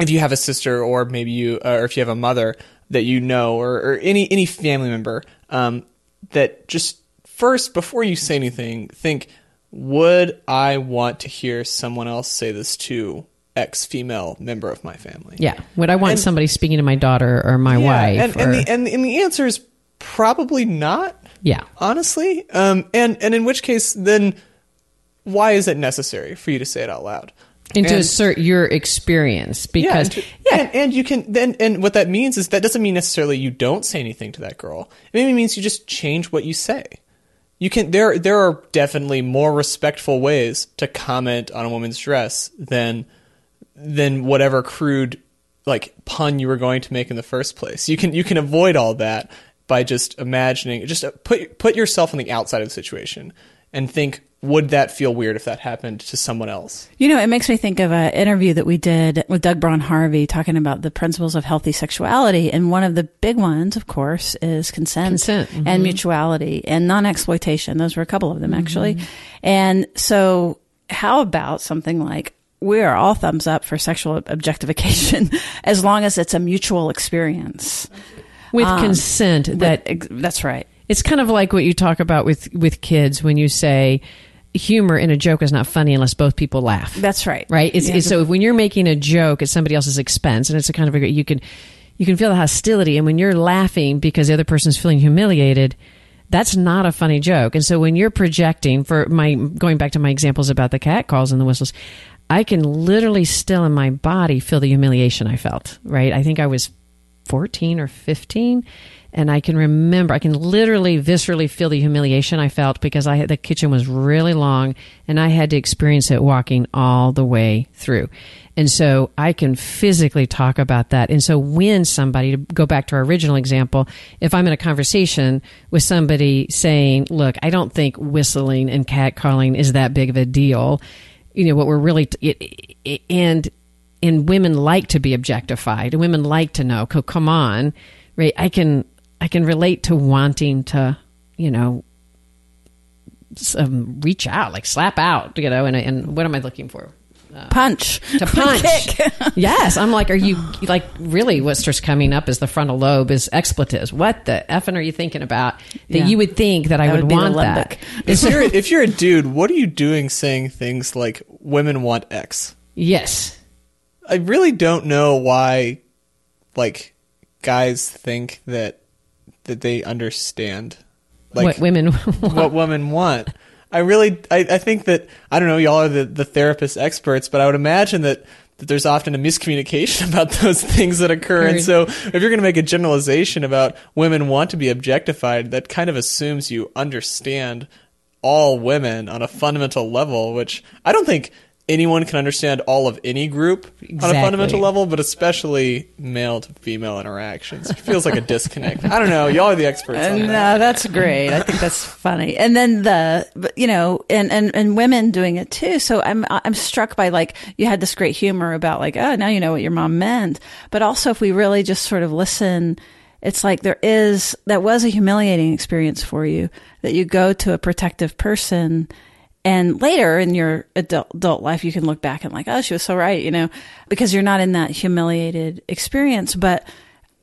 if you have a sister or maybe you or if you have a mother that you know or, or any any family member um, that just first before you say anything think would i want to hear someone else say this to x female member of my family Yeah, would I want And- somebody speaking to my daughter or my Yeah, wife? and, or, and, the, and, and the answer is probably not Yeah. honestly. Um, and and in which case, then why is it necessary for you to say it out loud? And, to assert your experience Yeah, because and, to- and, and you can then, and what that means is that doesn't mean necessarily you don't say anything to that girl. It maybe means you just change what you say. You can there there are definitely more respectful ways to comment on a woman's dress than than whatever crude like pun you were going to make in the first place. You can you can avoid all that by just imagining just put put yourself on the outside of the situation and think would that feel weird if that happened to someone else? You know, it makes me think of an interview that we did with Doug Braun Harvey talking about the principles of healthy sexuality. And one of the big ones, of course, is consent, Consent, mm-hmm. and mutuality and non exploitation. Those were a couple of them, mm-hmm. actually. And so, how about something like, we are all thumbs up for sexual objectification as long as it's a mutual experience. with Um, consent that Ex- That's right. it's kind of like what you talk about with with kids when you say humor in a joke is not funny unless both people laugh. That's right. right? It's, Yeah. it's- so when you're making a joke at somebody else's expense, and it's a kind of a you can you can feel the hostility, and when you're laughing because the other person's feeling humiliated, that's not a funny joke. And so when you're projecting, for my going back to my examples about the cat calls and the whistles, I can literally still in my body feel the humiliation I felt. Right? I think I was 14 or 15 and I can remember I can literally viscerally feel the humiliation I felt because I had, the kitchen was really long and I had to experience it walking all the way through. And so I can physically talk about that. And so when somebody to go back to our original example, if I'm in a conversation with somebody saying, "Look, I don't think whistling and catcalling is that big of a deal." You know, what we're really t- it, it, and and women like to be objectified. Women like to know "Co- come on right? I can i can relate to wanting to you know um, reach out like slap out you know and, and what am i looking for Punch. to punch Kick. yes i'm like are you like really what's just coming up is the frontal lobe is expletives what the effing are you thinking about that Yeah. you would think that i would, would want that if you're if you're a dude, what are you doing saying things like women want X? yes I really don't know why like guys think that that they understand like what women what women want. I really I, I think that I don't know, y'all are the, the therapist experts, but I would imagine that that there's often a miscommunication about those things that occur. And so if you're gonna make a generalization about women want to be objectified, that kind of assumes you understand all women on a fundamental level, which I don't think anyone can understand all of any group on a fundamental level, but especially male to female interactions. It feels like a disconnect. I don't know. Y'all are the experts on Uh, that. No, that's great. I think that's funny. And then the, you know, and, and, and women doing it too. So I'm, I'm struck by like, you had this great humor about like, oh, now you know what your mom meant. But also if we really just sort of listen, it's like there is, that was a humiliating experience for you that you go to a protective person and later in your adult, adult life, you can look back and like, oh, she was so right, you know, because you're not in that humiliated experience. But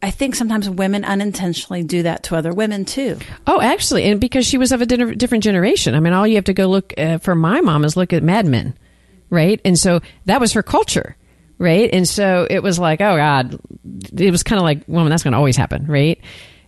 I think sometimes women unintentionally do that to other women too. Oh, actually, and because she was of a different generation. I mean, all you have to go look uh, for my mom is look at Mad Men, right? And so that was her culture, right? And so it was like, oh God, it was kind of like, woman, that's going to always happen, right?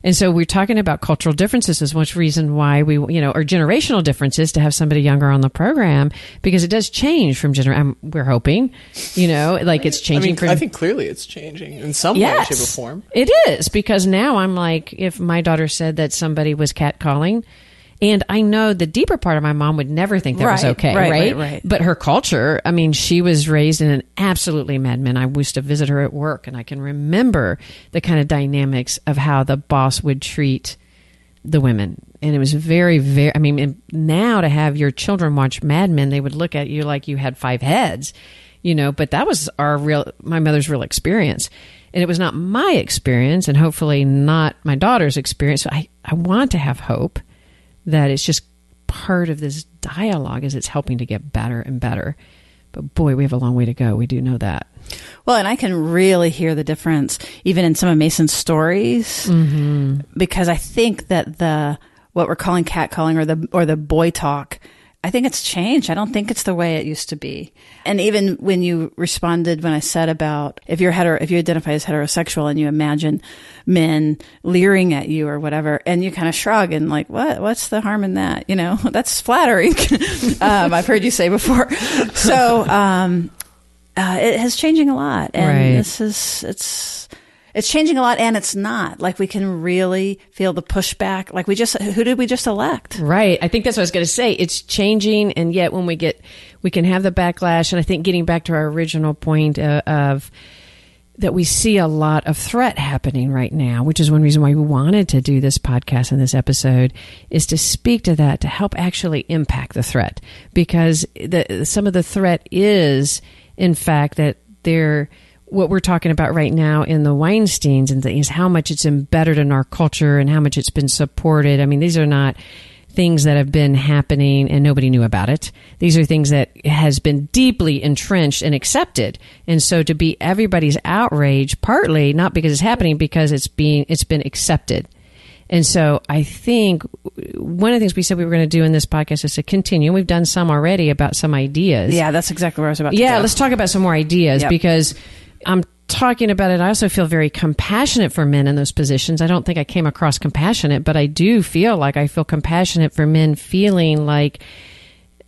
And so we're talking about cultural differences is one reason why we, you know, or generational differences to have somebody younger on the program because it does change from generation. Um, we're hoping, you know, like it's I changing mean, from I think clearly it's changing in some way, shape, or form. it is because now I'm like, if my daughter said that somebody was catcalling, and I know the deeper part of my mom would never think that was okay, right, right, right, right. But her culture, I mean, she was raised in an absolutely mad men. I used to visit her at work, and I can remember the kind of dynamics of how the boss would treat the women. And it was very, very, I mean, now to have your children watch Mad Men, they would look at you like you had five heads, you know, but that was our real, my mother's real experience. And it was not my experience and hopefully not my daughter's experience. So I, I want to have hope that it's just part of this dialogue as it's helping to get better and better. But boy, we have a long way to go. We do know that. Well, and I can really hear the difference even in some of Mason's stories mm-hmm. because I think that the what we're calling catcalling or the or the boy talk I think it's changed. I don't think it's the way it used to be. And even when you responded when I said about if you're hetero, if you identify as heterosexual and you imagine men leering at you or whatever, and you kind of shrug and like, what? What's the harm in that? You know, that's flattering. um, I've heard you say before. So um, uh, it has changing a lot, and Right. this is it's it's changing a lot and it's not like we can really feel the pushback like we just who did we just elect Right. I think that's what I was going to say. It's changing, and yet when we get, we can have the backlash. And I think getting back to our original point uh, of that we see a lot of threat happening right now, which is one reason why we wanted to do this podcast and this episode is to speak to that to help actually impact the threat because the, some of the threat is, in fact, that they're what we're talking about right now in the Weinsteins and things, how much it's embedded in our culture and how much it's been supported. I mean, these are not things that have been happening and nobody knew about it. These are things that has been deeply entrenched and accepted. And so to be everybody's outrage, partly not because it's happening, because it's being it's been accepted. And so I think one of the things we said we were going to do in this podcast is to continue. We've done some already about some ideas. yeah that's exactly what i was about to Yeah, go. let's talk about some more ideas Yep. because I'm talking about it. I also feel very compassionate for men in those positions. I don't think I came across compassionate, but I do feel like I feel compassionate for men feeling like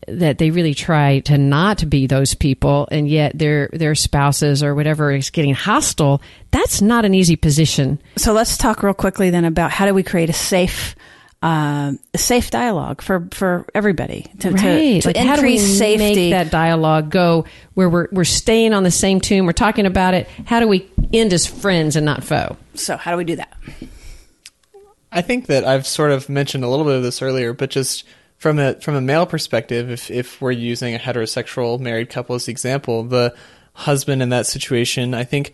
that they really try to not be those people and yet their their spouses or whatever is getting hostile that's not an easy position so let's talk real quickly then about how do we create a safe um, a safe dialogue for for everybody to, to- right. to, like how do we increase safety. make that dialogue go where we're, we're staying on the same tune we're talking about it? How do we end as friends and not foe? So how do we do that? I think that I've sort of mentioned a little bit of this earlier, but just from a from a male perspective, if if we're using a heterosexual married couple as the example, the husband in that situation, I think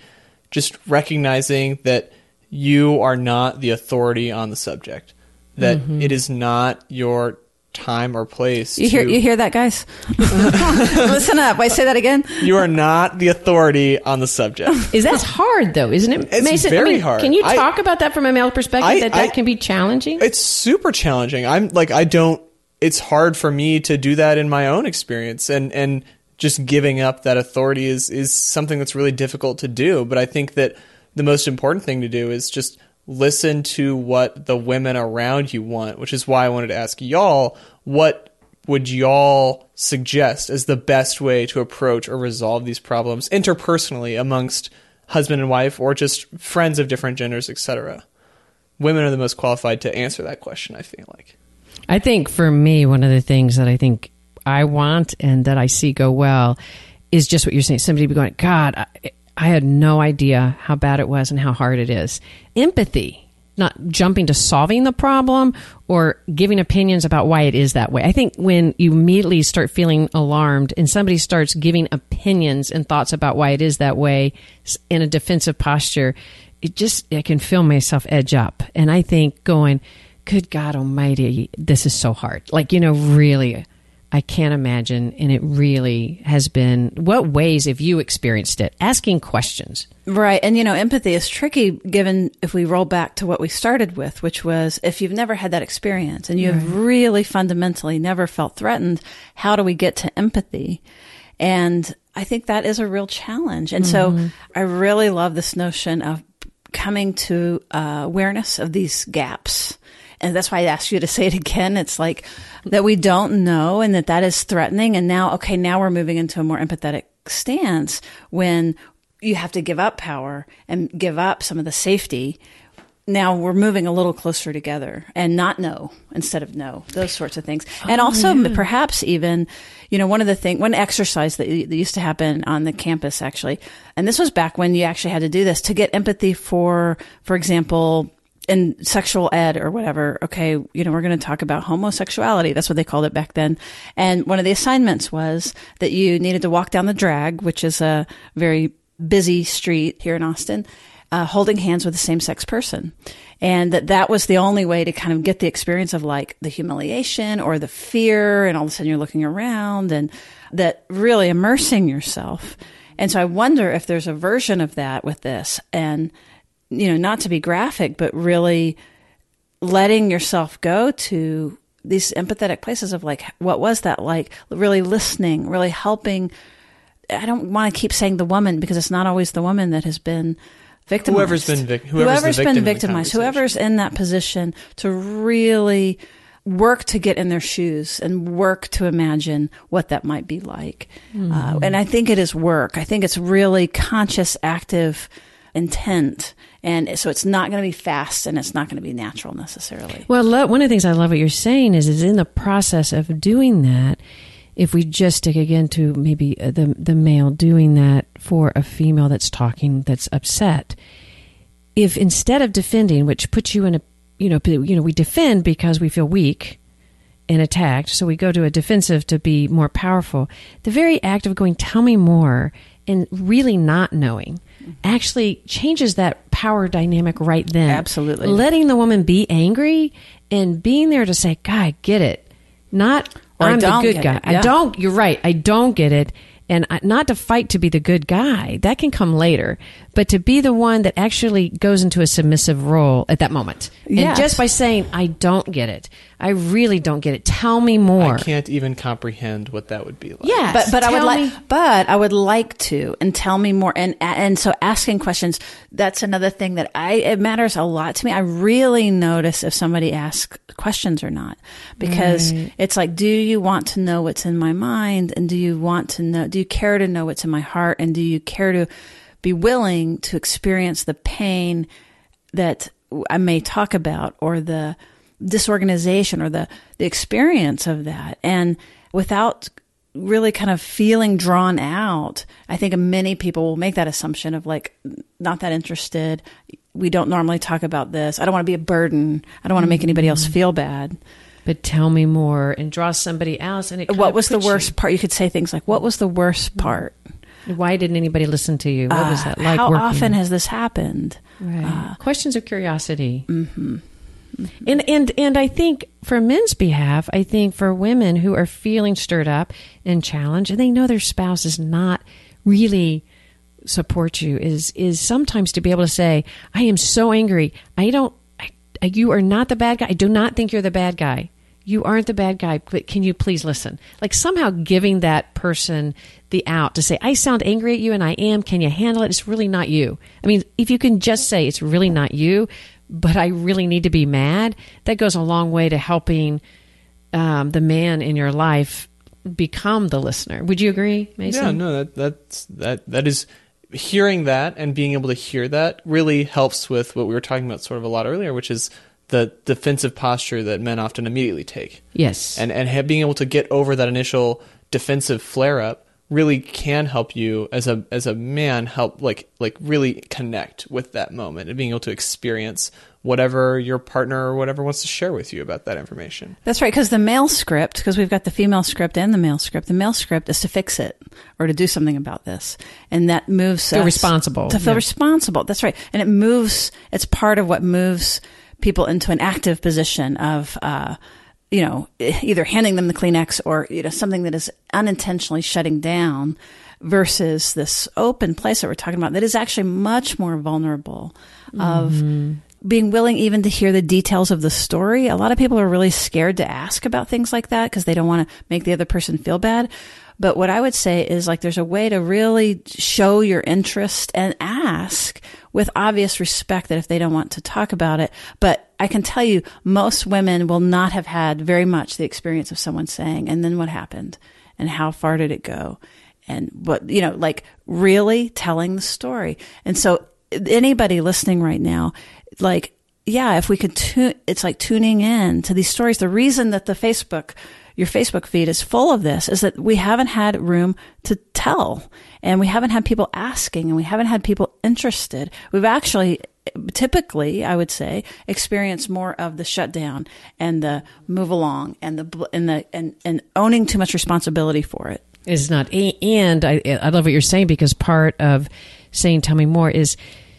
just recognizing that you are not the authority on the subject, that mm-hmm. it is not your time or place. you hear to- you hear that guys listen up i say that again you are not the authority on the subject. Is that hard though, isn't it? It's Mason, very I mean, hard. Can you I- talk about that from a male perspective? I- that that I- can be challenging. It's super challenging. I'm like I don't it's hard for me to do that in my own experience and and just giving up that authority is is something that's really difficult to do, but I think that the most important thing to do is just listen to what the women around you want, which is why I wanted to ask y'all what would y'all suggest as the best way to approach or resolve these problems interpersonally amongst husband and wife or just friends of different genders, etc.? women are the most qualified to answer that question. I feel like. I think for me, one of the things that I think I want and that I see go well is just what you're saying. Somebody be going, God, I, had no idea how bad it was and how hard it is. Empathy, not jumping to solving the problem or giving opinions about why it is that way. I think when you immediately start feeling alarmed and somebody starts giving opinions and thoughts about why it is that way in a defensive posture, it just, I can feel myself edge up. And I think going, good God Almighty, this is so hard. Like, you know, really, I can't imagine. And it really has been, what ways have you experienced it? Asking questions. Right. And, you know, empathy is tricky given if we roll back to what we started with, which was if you've never had that experience and you have really fundamentally never felt threatened, how do we get to empathy? And I think that is a real challenge. And so I really love this notion of coming to uh, awareness of these gaps. And that's why I asked you to say it again. It's like that we don't know and that that is threatening. And now, okay, now we're moving into a more empathetic stance when you have to give up power and give up some of the safety. Now we're moving a little closer together and not know instead of know, those sorts of things. and oh, also perhaps even, you know, one of the thing, one exercise that, that used to happen on the campus actually, and this was back when you actually had to do this to get empathy for, for example, in sexual ed or whatever, okay, you know, we're going to talk about homosexuality. That's what they called it back then. And one of the assignments was that you needed to walk down the drag, which is a very busy street here in Austin, uh, holding hands with the same sex person. And that that was the only way to kind of get the experience of like the humiliation or the fear. And all of a sudden you're looking around and that really immersing yourself. And so I wonder if there's a version of that with this and, you know, not to be graphic, but really letting yourself go to these empathetic places of like, what was that like? Really listening, really helping. I don't want to keep saying the woman because it's not always the woman that has been victimized. Whoever's been vic- whoever's the victim been victimized, conversation. whoever's in that position to really work to get in their shoes and work to imagine what that might be like. Uh, and I think it is work. I think it's really conscious, active intent. And so it's not going to be fast and it's not going to be natural necessarily. Well, lo- one of the things I love what you're saying is, is in the process of doing that, if we just stick again to maybe uh, the the male doing that for a female that's talking that's upset, if instead of defending, which puts you in a you know you know we defend because we feel weak and attacked, so we go to a defensive to be more powerful. The very act of going, "Tell me more," and really not knowing actually changes that power dynamic right then. Absolutely. letting the woman be angry and being there to say, "God, I get it," not Or I'm the good guy. it, I don't. You're right. I don't get it. And I, not to fight to be the good guy, that can come later, but to be the one that actually goes into a submissive role at that moment. And just by saying, I don't get it. I really don't get it. Tell me more. I can't even comprehend what that would be like. Yeah, but but I would like but I would like to and tell me more and and so asking questions that's another thing that I it matters a lot to me. I really notice if somebody asks questions or not because it's like do you want to know what's in my mind and do you want to know do you care to know what's in my heart and do you care to be willing to experience the pain that I may talk about or the disorganization or the, the experience of that. And without really kind of feeling drawn out, I think many people will make that assumption of like, not that interested. We don't normally talk about this. I don't want to be a burden. I don't want to make anybody else mm-hmm. feel bad. but tell me more and draw somebody else. And it What was the puts you- worst part? You could say things like, what was the worst mm-hmm. part? Why didn't anybody listen to you? What was that Uh, like? How working? often has this happened? Right. Questions of curiosity. Mm-hmm. And and and I think for men's behalf, I think for women who are feeling stirred up and challenged, and they know their spouse is not really support you, is is sometimes to be able to say, "I am so angry. I don't. I- you are not the bad guy. I do not think you're the bad guy." You aren't the bad guy, but can you please listen? Like somehow giving that person the out to say, I sound angry at you and I am. Can you handle it? It's really not you. I mean, if you can just say it's really not you, but I really need to be mad, that goes a long way to helping um, the man in your life become the listener. Would you agree, Mason? Yeah, no, that that's that that is hearing that and being able to hear that really helps with what we were talking about sort of a lot earlier, which is the defensive posture that men often immediately take. Yes. And and have, being able to get over that initial defensive flare up really can help you as a as a man help like like really connect with that moment and being able to experience whatever your partner or whatever wants to share with you about that information. That's right, because the male script, because we've got the female script and the male script, the male script is to fix it or to do something about this. And that moves Feel us responsible, To feel yeah. responsible. That's right. And it moves, it's part of what moves people into an active position of, uh, you know, either handing them the Kleenex or, you know, something that is unintentionally shutting down versus this open place that we're talking about that is actually much more vulnerable of Mm-hmm. being willing even to hear the details of the story. A lot of people are really scared to ask about things like that because they don't want to make the other person feel bad. But what I would say is like there's a way to really show your interest and ask with obvious respect that if they don't want to talk about it. But I can tell you most women will not have had very much the experience of someone saying, and then what happened? And how far did it go? And what, you know, like really telling the story. And so anybody listening right now, like, yeah, if we could tune, it's like tuning in to these stories. The reason that the Facebook, your Facebook feed is full of this is that we haven't had room to tell and we haven't had people asking and we haven't had people interested. We've actually, typically, I would say, experienced more of the shutdown and the move along and the, and the, and, and owning too much responsibility for it. it. is not. And I, I love what you're saying because part of saying "Tell me more" is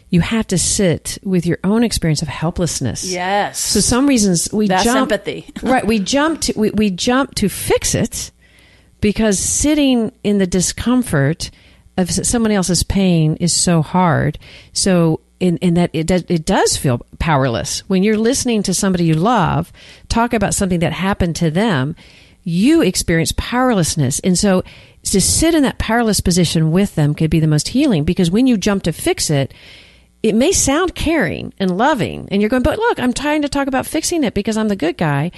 you have to sit with your own experience of helplessness. Yes. So some reasons we That's jump empathy. right. We jump to we, we jump to fix it because sitting in the discomfort of someone else's pain is so hard. So in, in that it does, it does feel powerless when you're listening to somebody you love talk about something that happened to them. You experience powerlessness, and so to sit in that powerless position with them could be the most healing because when you jump to fix it, it may sound caring and loving, and you're going, but look, I'm trying to talk about fixing it because I'm the good guy.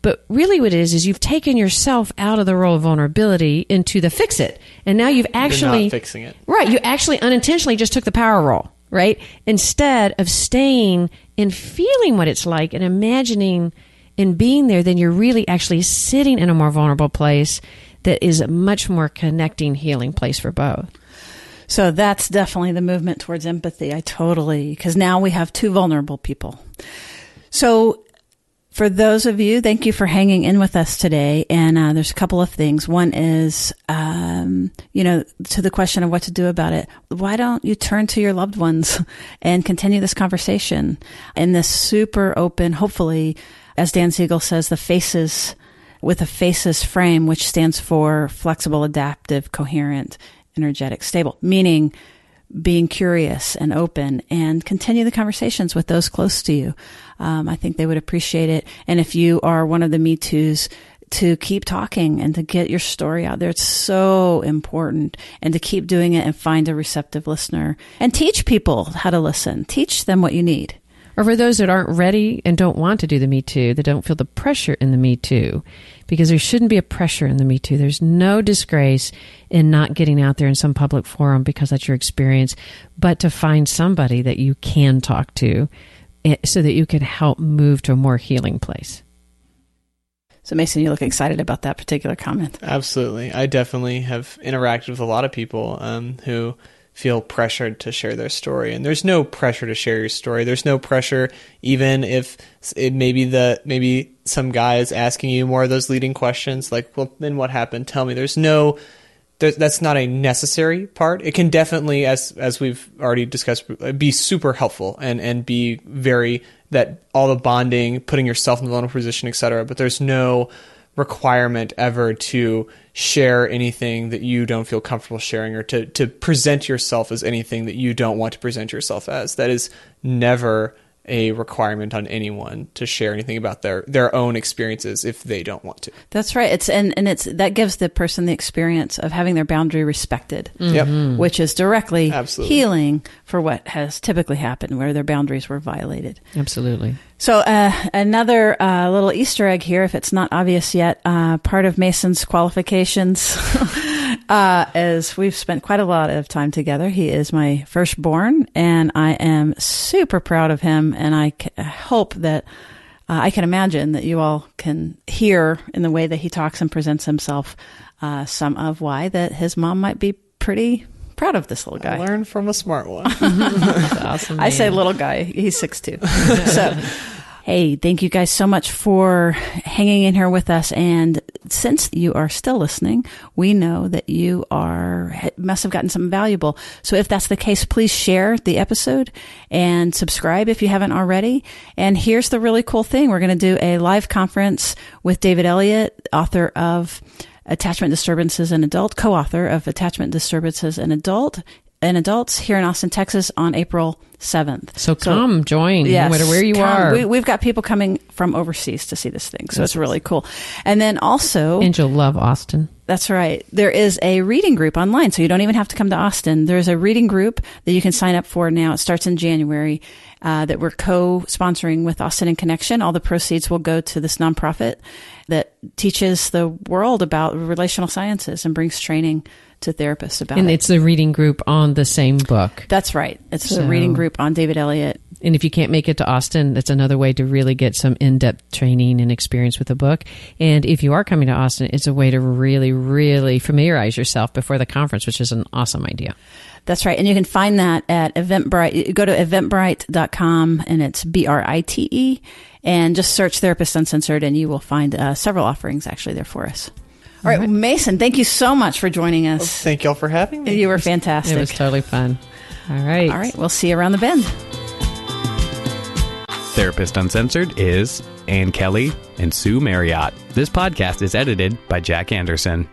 But really, what it is is you've taken yourself out of the role of vulnerability into the fix it, and now you've actually fixing it. Right, you actually unintentionally just took the power role, right? Instead of staying and feeling what it's like and imagining and being there, then you're really actually sitting in a more vulnerable place that is a much more connecting, healing place for both. So that's definitely the movement towards empathy. I totally, because now we have two vulnerable people. So for those of you, thank you for hanging in with us today. And uh, there's a couple of things. One is, um, you know, to the question of what to do about it. Why don't you turn to your loved ones and continue this conversation in this super open, hopefully, as Dan Siegel says, the faces with a FACES frame, which stands for flexible, adaptive, coherent, energetic, stable, meaning being curious and open and continue the conversations with those close to you. Um, I think they would appreciate it. And if you are one of the Me Too's, to keep talking and to get your story out there. It's so important and to keep doing it and find a receptive listener and teach people how to listen. Teach them what you need. Or for those that aren't ready and don't want to do the Me Too, that don't feel the pressure in the Me Too, because there shouldn't be a pressure in the Me Too. There's no disgrace in not getting out there in some public forum because that's your experience, but to find somebody that you can talk to eh, so that you can help move to a more healing place. So, Mason, you look excited about that particular comment. Absolutely. I definitely have interacted with a lot of people um, who feel pressured to share their story. And there's no pressure to share your story. There's no pressure even if it maybe the maybe some guy is asking you more of those leading questions like well then what happened? Tell me. There's no that's not a necessary part. It can definitely as as we've already discussed be super helpful and and be very that all the bonding putting yourself in the vulnerable position etc but there's no requirement ever to share anything that you don't feel comfortable sharing or to, to present yourself as anything that you don't want to present yourself as. That is never a requirement on anyone to share anything about their their own experiences if they don't want to. That's right. It's and and it's that gives the person the experience of having their boundary respected. Yep. Which is directly Absolutely. healing for what has typically happened where their boundaries were violated. Absolutely. So uh, another uh, little Easter egg here, if it's not obvious yet, uh, part of Mason's qualifications uh, is we've spent quite a lot of time together. He is my firstborn, and I am super proud of him. And I c- hope that uh, I can imagine that you all can hear in the way that he talks and presents himself uh, some of why that his mom might be pretty proud of this little guy. Learn from a smart one. That's awesome. I say little guy. He's six two. so, hey, thank you guys so much for hanging in here with us. And since you are still listening, we know that you are must have gotten something valuable. So if that's the case, please share the episode and subscribe if you haven't already. And here's the really cool thing: we're going to do a live conference with David Elliott, author of attachment disturbances in adult, co-author of attachment disturbances in adult in adults here in Austin, Texas on April 7th. So come join, no matter where you come. are. We, we've got people coming from overseas to see this thing. So it's really cool. And then also, and you'll love Austin. that's right. There is a reading group online, so you don't even have to come to Austin. There's a reading group that you can sign up for now. It starts in January. Uh, that we're co-sponsoring with Austin in Connection. All the proceeds will go to this nonprofit that teaches the world about relational sciences and brings training to therapists about And it. it's the reading group on the same book. That's right. It's So- a reading group on David Elliott. And if you can't make it to Austin, that's another way to really get some in depth training and experience with the book. And if you are coming to Austin, it's a way to really, really familiarize yourself before the conference, which is an awesome idea. That's right. And you can find that at Eventbrite. Go to eventbrite.com and it's B R I T E and just search Therapist Uncensored and you will find uh, several offerings actually there for us. All right, Mason, thank you so much for joining us. Thank y'all for having me. You were fantastic. It was totally fun. All right. All right, we'll see you around the bend. Therapist Uncensored is Ann Kelley and Sue Marriott. This podcast is edited by Jack Anderson.